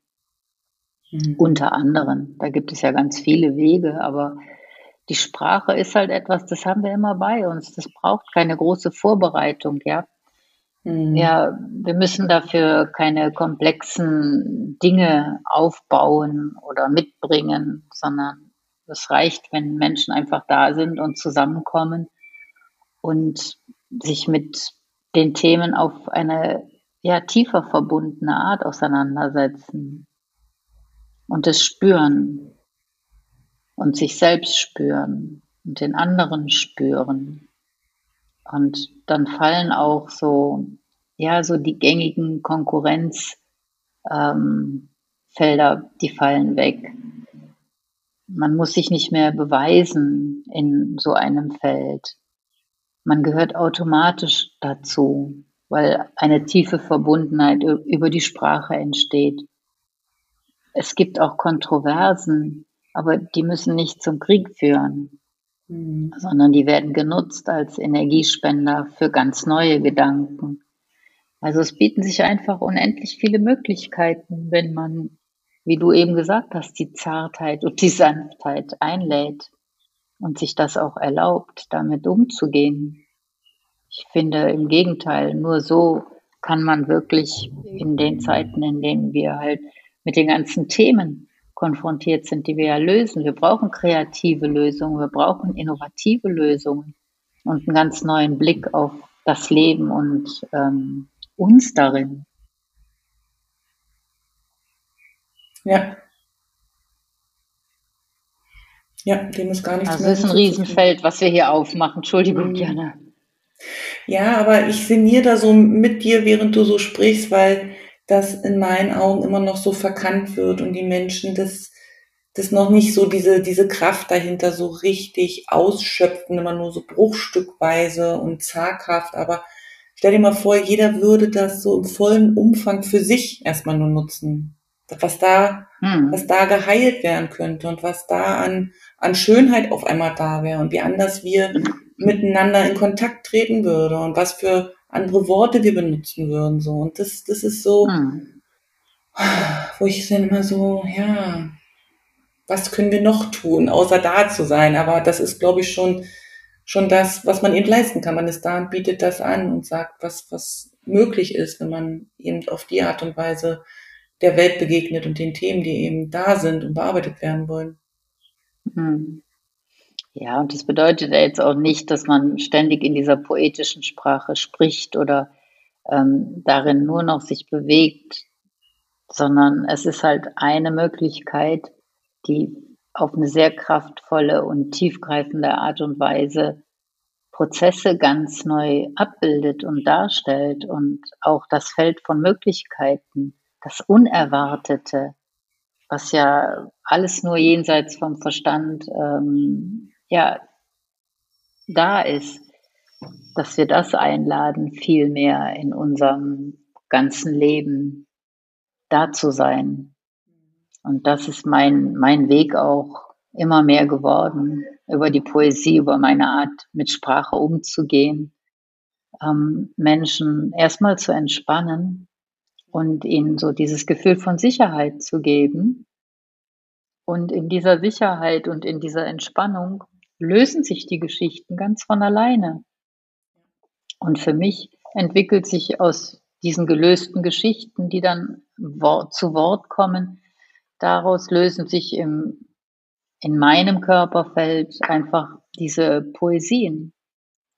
Mhm. Unter anderem. Da gibt es ja ganz viele Wege, aber die Sprache ist halt etwas, das haben wir immer bei uns. Das braucht keine große Vorbereitung, ja. Mhm. Ja, wir müssen dafür keine komplexen Dinge aufbauen oder mitbringen, sondern es reicht, wenn Menschen einfach da sind und zusammenkommen und sich mit den Themen auf eine ja tiefer verbundene Art auseinandersetzen und es spüren und sich selbst spüren und den anderen spüren. Und dann fallen auch so, ja, so die gängigen Konkurrenzfelder, ähm, die fallen weg. Man muss sich nicht mehr beweisen in so einem Feld. Man gehört automatisch dazu, weil eine tiefe Verbundenheit über die Sprache entsteht. Es gibt auch Kontroversen, aber die müssen nicht zum Krieg führen, mhm. sondern die werden genutzt als Energiespender für ganz neue Gedanken. Also es bieten sich einfach unendlich viele Möglichkeiten, wenn man, wie du eben gesagt hast, die Zartheit und die Sanftheit einlädt und sich das auch erlaubt, damit umzugehen. Ich finde im Gegenteil, nur so kann man wirklich in den Zeiten, in denen wir halt mit den ganzen Themen konfrontiert sind, die wir ja lösen. Wir brauchen kreative Lösungen, wir brauchen innovative Lösungen und einen ganz neuen Blick auf das Leben und ähm, uns darin. Ja. Ja, dem ist gar nichts Also es ist ein Riesenfeld, was wir hier aufmachen. Entschuldigung, mhm. Jana. Ja, aber ich sinniere da so mit dir, während du so sprichst, weil das in meinen Augen immer noch so verkannt wird und die Menschen das, das noch nicht so diese, diese Kraft dahinter so richtig ausschöpfen, immer nur so bruchstückweise und zaghaft. Aber stell dir mal vor, jeder würde das so im vollen Umfang für sich erstmal nur nutzen. Was da, hm. was da geheilt werden könnte und was da an, an Schönheit auf einmal da wäre und wie anders wir miteinander in Kontakt treten würde und was für andere Worte wir benutzen würden. So. Und das, das ist so, hm. wo ich dann immer so, ja, was können wir noch tun, außer da zu sein? Aber das ist, glaube ich, schon, schon das, was man eben leisten kann. Man ist da und bietet das an und sagt, was, was möglich ist, wenn man eben auf die Art und Weise der Welt begegnet und den Themen, die eben da sind und bearbeitet werden wollen. Hm. Ja, und das bedeutet ja jetzt auch nicht, dass man ständig in dieser poetischen Sprache spricht oder ähm, darin nur noch sich bewegt, sondern es ist halt eine Möglichkeit, die auf eine sehr kraftvolle und tiefgreifende Art und Weise Prozesse ganz neu abbildet und darstellt und auch das Feld von Möglichkeiten, das Unerwartete, was ja alles nur jenseits vom Verstand ähm, ja da ist, dass wir das einladen, viel mehr in unserem ganzen Leben da zu sein. Und das ist mein, mein Weg auch immer mehr geworden, über die Poesie, über meine Art, mit Sprache umzugehen, ähm, Menschen erstmal zu entspannen und ihnen so dieses Gefühl von Sicherheit zu geben. Und in dieser Sicherheit und in dieser Entspannung lösen sich die Geschichten ganz von alleine. Und für mich entwickelt sich aus diesen gelösten Geschichten, die dann zu Wort kommen, daraus lösen sich im, in meinem Körperfeld einfach diese Poesien.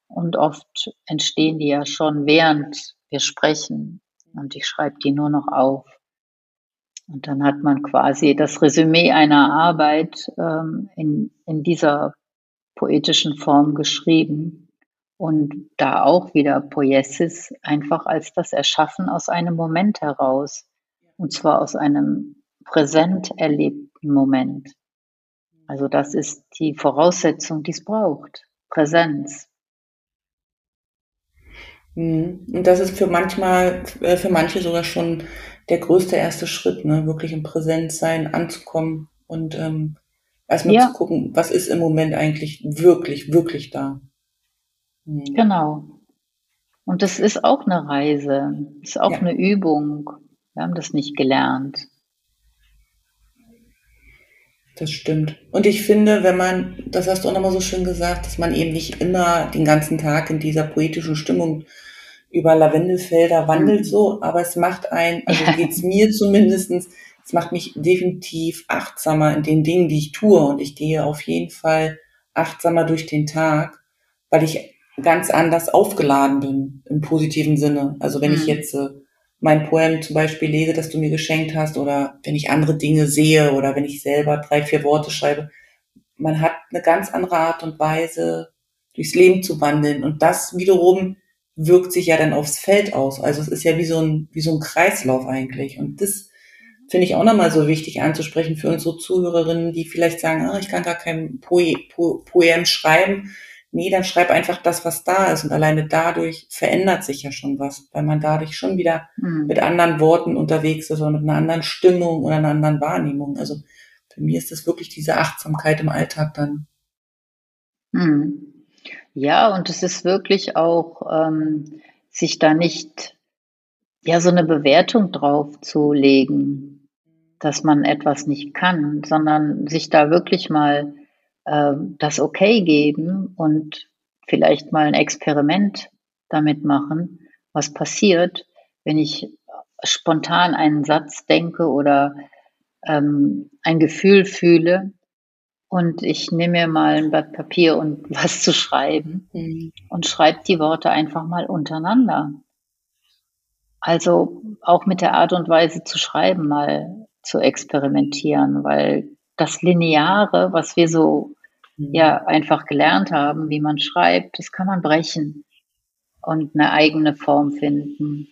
Und oft entstehen die ja schon während wir sprechen und ich schreibe die nur noch auf. Und dann hat man quasi das Resümee einer Arbeit ähm, in, in dieser poetischen Form geschrieben und da auch wieder Poiesis einfach als das Erschaffen aus einem Moment heraus und zwar aus einem präsent erlebten Moment. Also das ist die Voraussetzung, die es braucht. Präsenz. Mhm. Und das ist für manchmal, äh, für manche sogar schon der größte erste Schritt, ne? wirklich im Präsenzsein anzukommen und ähm, erstmal ja. zu gucken, was ist im Moment eigentlich wirklich, wirklich da. Mhm. Genau. Und das ist auch eine Reise, ist auch ja. eine Übung. Wir haben das nicht gelernt. Das stimmt. Und ich finde, wenn man, das hast du auch nochmal so schön gesagt, dass man eben nicht immer den ganzen Tag in dieser poetischen Stimmung über Lavendelfelder wandelt mhm. so, aber es macht ein, also geht's mir zumindestens, es macht mich definitiv achtsamer in den Dingen, die ich tue und ich gehe auf jeden Fall achtsamer durch den Tag, weil ich ganz anders aufgeladen bin im positiven Sinne. Also wenn mhm. ich jetzt äh, mein Poem zum Beispiel lese, das du mir geschenkt hast, oder wenn ich andere Dinge sehe oder wenn ich selber drei, vier Worte schreibe, man hat eine ganz andere Art und Weise, durchs Leben zu wandeln. Und das wiederum wirkt sich ja dann aufs Feld aus. Also es ist ja wie so ein, wie so ein Kreislauf eigentlich. Und das finde ich auch nochmal so wichtig anzusprechen für unsere Zuhörerinnen, die vielleicht sagen, ah, ich kann gar kein Poem schreiben nee, dann schreib einfach das, was da ist. Und alleine dadurch verändert sich ja schon was, weil man dadurch schon wieder mhm. mit anderen Worten unterwegs ist oder mit einer anderen Stimmung oder einer anderen Wahrnehmung. Also für mich ist das wirklich diese Achtsamkeit im Alltag dann. Mhm. Ja, und es ist wirklich auch, ähm, sich da nicht ja so eine Bewertung drauf zu legen, dass man etwas nicht kann, sondern sich da wirklich mal äh, das okay geben und vielleicht mal ein Experiment damit machen, was passiert, wenn ich spontan einen Satz denke oder ähm, ein Gefühl fühle und ich nehme mir mal ein Blatt Papier und was zu schreiben mhm. und schreibe die Worte einfach mal untereinander. Also auch mit der Art und Weise zu schreiben mal zu experimentieren, weil das Lineare, was wir so ja mhm. einfach gelernt haben, wie man schreibt, das kann man brechen und eine eigene Form finden.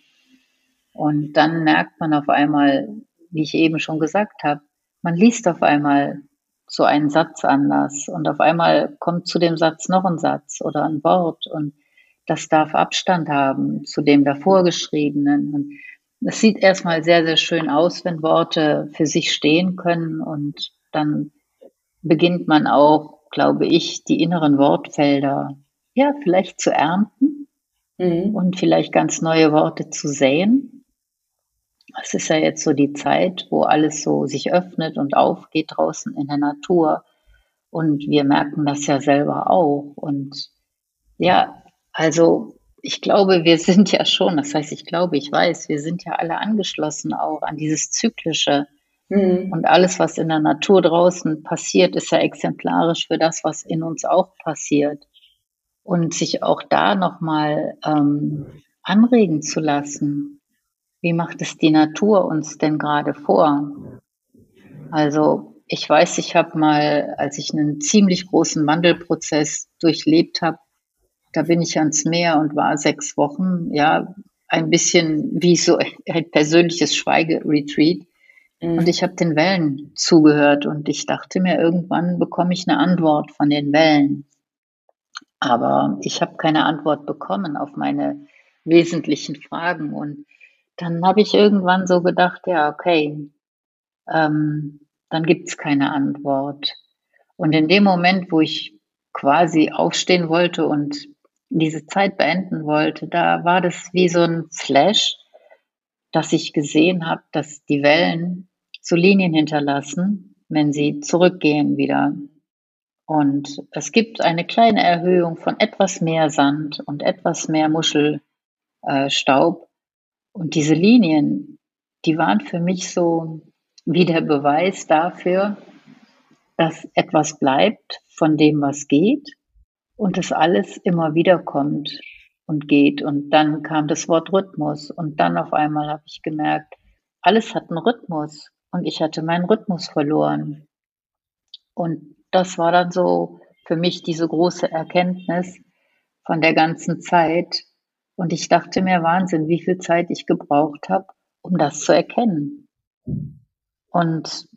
Und dann merkt man auf einmal, wie ich eben schon gesagt habe, man liest auf einmal so einen Satz anders und auf einmal kommt zu dem Satz noch ein Satz oder ein Wort und das darf Abstand haben zu dem davor geschriebenen. Und es sieht erstmal sehr, sehr schön aus, wenn Worte für sich stehen können und dann beginnt man auch glaube ich, die inneren Wortfelder ja vielleicht zu ernten mhm. und vielleicht ganz neue Worte zu säen. Es ist ja jetzt so die Zeit, wo alles so sich öffnet und aufgeht draußen in der Natur. Und wir merken das ja selber auch. Und ja, also ich glaube, wir sind ja schon, das heißt, ich glaube, ich weiß, wir sind ja alle angeschlossen auch an dieses Zyklische, Mhm. Und alles, was in der Natur draußen passiert, ist ja exemplarisch für das, was in uns auch passiert. Und sich auch da nochmal ähm, anregen zu lassen. Wie macht es die Natur uns denn gerade vor? Also ich weiß, ich habe mal, als ich einen ziemlich großen Wandelprozess durchlebt habe, da bin ich ans Meer und war sechs Wochen, ja, ein bisschen wie so ein persönliches Schweigeretreat. Mhm. Und ich habe den Wellen zugehört und ich dachte mir, irgendwann bekomme ich eine Antwort von den Wellen. Aber ich habe keine Antwort bekommen auf meine wesentlichen Fragen. Und dann habe ich irgendwann so gedacht, ja, okay, ähm, dann gibt es keine Antwort. Und in dem Moment, wo ich quasi aufstehen wollte und diese Zeit beenden wollte, da war das wie so ein Flash, dass ich gesehen habe, dass die Wellen so Linien hinterlassen, wenn sie zurückgehen wieder. Und es gibt eine kleine Erhöhung von etwas mehr Sand und etwas mehr Muschel äh. Und diese Linien, die waren für mich so wie der Beweis dafür, dass etwas bleibt von dem, was geht und dass alles immer wieder kommt und geht. Und dann kam das Wort Rhythmus und dann auf einmal habe ich gemerkt, alles hat einen Rhythmus und ich hatte meinen Rhythmus verloren. Und das war dann so für mich diese große Erkenntnis von der ganzen Zeit. Und ich dachte mir, Wahnsinn, wie viel Zeit ich gebraucht habe, um das zu erkennen. Und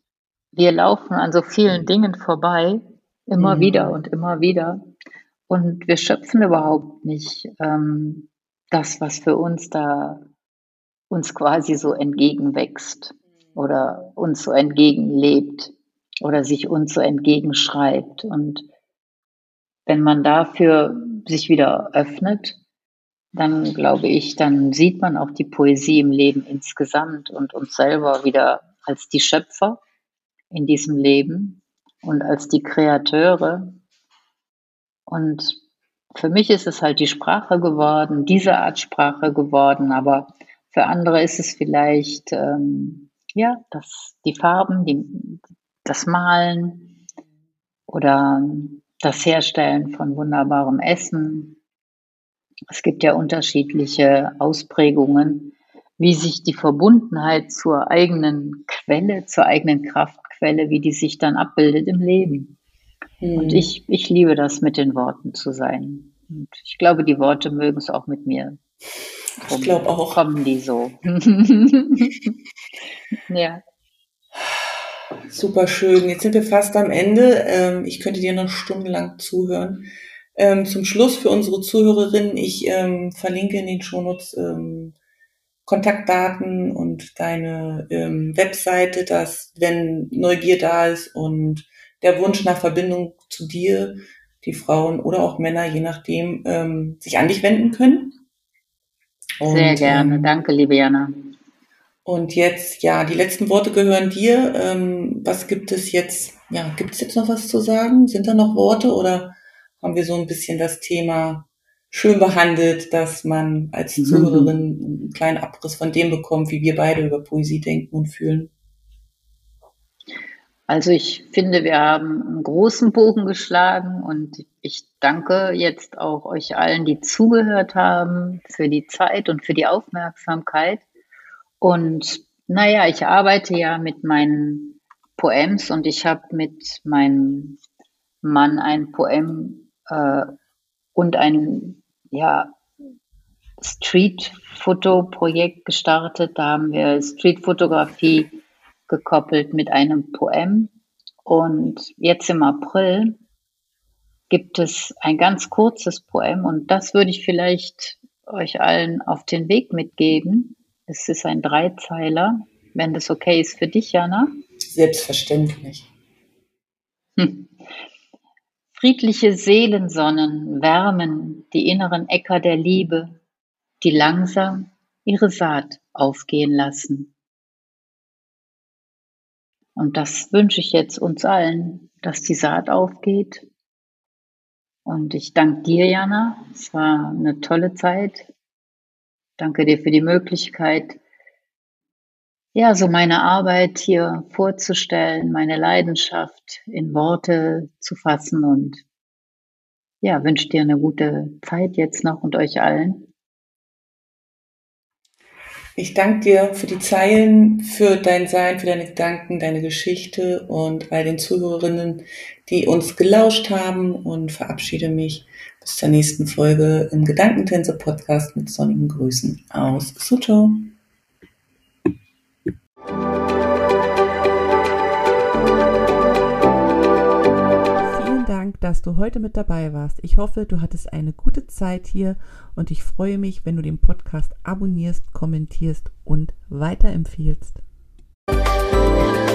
wir laufen an so vielen Dingen vorbei, immer mhm. wieder und immer wieder. Und wir schöpfen überhaupt nicht ähm, das, was für uns da uns quasi so entgegenwächst oder uns so entgegenlebt oder sich uns so entgegenschreibt. Und wenn man dafür sich wieder öffnet, dann glaube ich, dann sieht man auch die Poesie im Leben insgesamt und uns selber wieder als die Schöpfer in diesem Leben und als die Kreateure. Und für mich ist es halt die Sprache geworden, diese Art Sprache geworden, aber für andere ist es vielleicht ähm, ja das, die Farben, die, das Malen oder das Herstellen von wunderbarem Essen. Es gibt ja unterschiedliche Ausprägungen wie sich die Verbundenheit zur eigenen Quelle, zur eigenen Kraftquelle, wie die sich dann abbildet im Leben. Mhm. Und ich, ich liebe das, mit den Worten zu sein. Und ich glaube, die Worte mögen es auch mit mir. Ich glaube auch. Kommen die so. ja. Super schön. Jetzt sind wir fast am Ende. Ähm, ich könnte dir noch stundenlang zuhören. Ähm, zum Schluss für unsere Zuhörerinnen, ich ähm, verlinke in den Shownotes Kontaktdaten und deine Webseite, dass wenn Neugier da ist und der Wunsch nach Verbindung zu dir, die Frauen oder auch Männer, je nachdem, ähm, sich an dich wenden können. Und, Sehr gerne. Ähm, Danke, liebe Jana. Und jetzt, ja, die letzten Worte gehören dir. Ähm, was gibt es jetzt? Ja, gibt es jetzt noch was zu sagen? Sind da noch Worte oder haben wir so ein bisschen das Thema schön behandelt, dass man als mhm. Zuhörerin einen kleinen Abriss von dem bekommt, wie wir beide über Poesie denken und fühlen. Also ich finde, wir haben einen großen Bogen geschlagen und ich danke jetzt auch euch allen, die zugehört haben, für die Zeit und für die Aufmerksamkeit. Und naja, ich arbeite ja mit meinen Poems und ich habe mit meinem Mann ein Poem äh, und ein ja, Street-Foto-Projekt gestartet. Da haben wir Street-Fotografie gekoppelt mit einem Poem. Und jetzt im April gibt es ein ganz kurzes Poem und das würde ich vielleicht euch allen auf den Weg mitgeben. Es ist ein Dreizeiler, wenn das okay ist für dich, Jana. Selbstverständlich. Hm. Friedliche Seelensonnen wärmen die inneren Äcker der Liebe, die langsam ihre Saat aufgehen lassen. Und das wünsche ich jetzt uns allen, dass die Saat aufgeht. Und ich danke dir, Jana. Es war eine tolle Zeit. Danke dir für die Möglichkeit, ja, so meine Arbeit hier vorzustellen, meine Leidenschaft in Worte zu fassen und ja, wünsche dir eine gute Zeit jetzt noch und euch allen. Ich danke dir für die Zeilen, für dein Sein, für deine Gedanken, deine Geschichte und all den Zuhörerinnen, die uns gelauscht haben. Und verabschiede mich bis zur nächsten Folge im Gedankentänze Podcast mit sonnigen Grüßen aus Dass du heute mit dabei warst. Ich hoffe, du hattest eine gute Zeit hier und ich freue mich, wenn du den Podcast abonnierst, kommentierst und weiterempfiehlst. Musik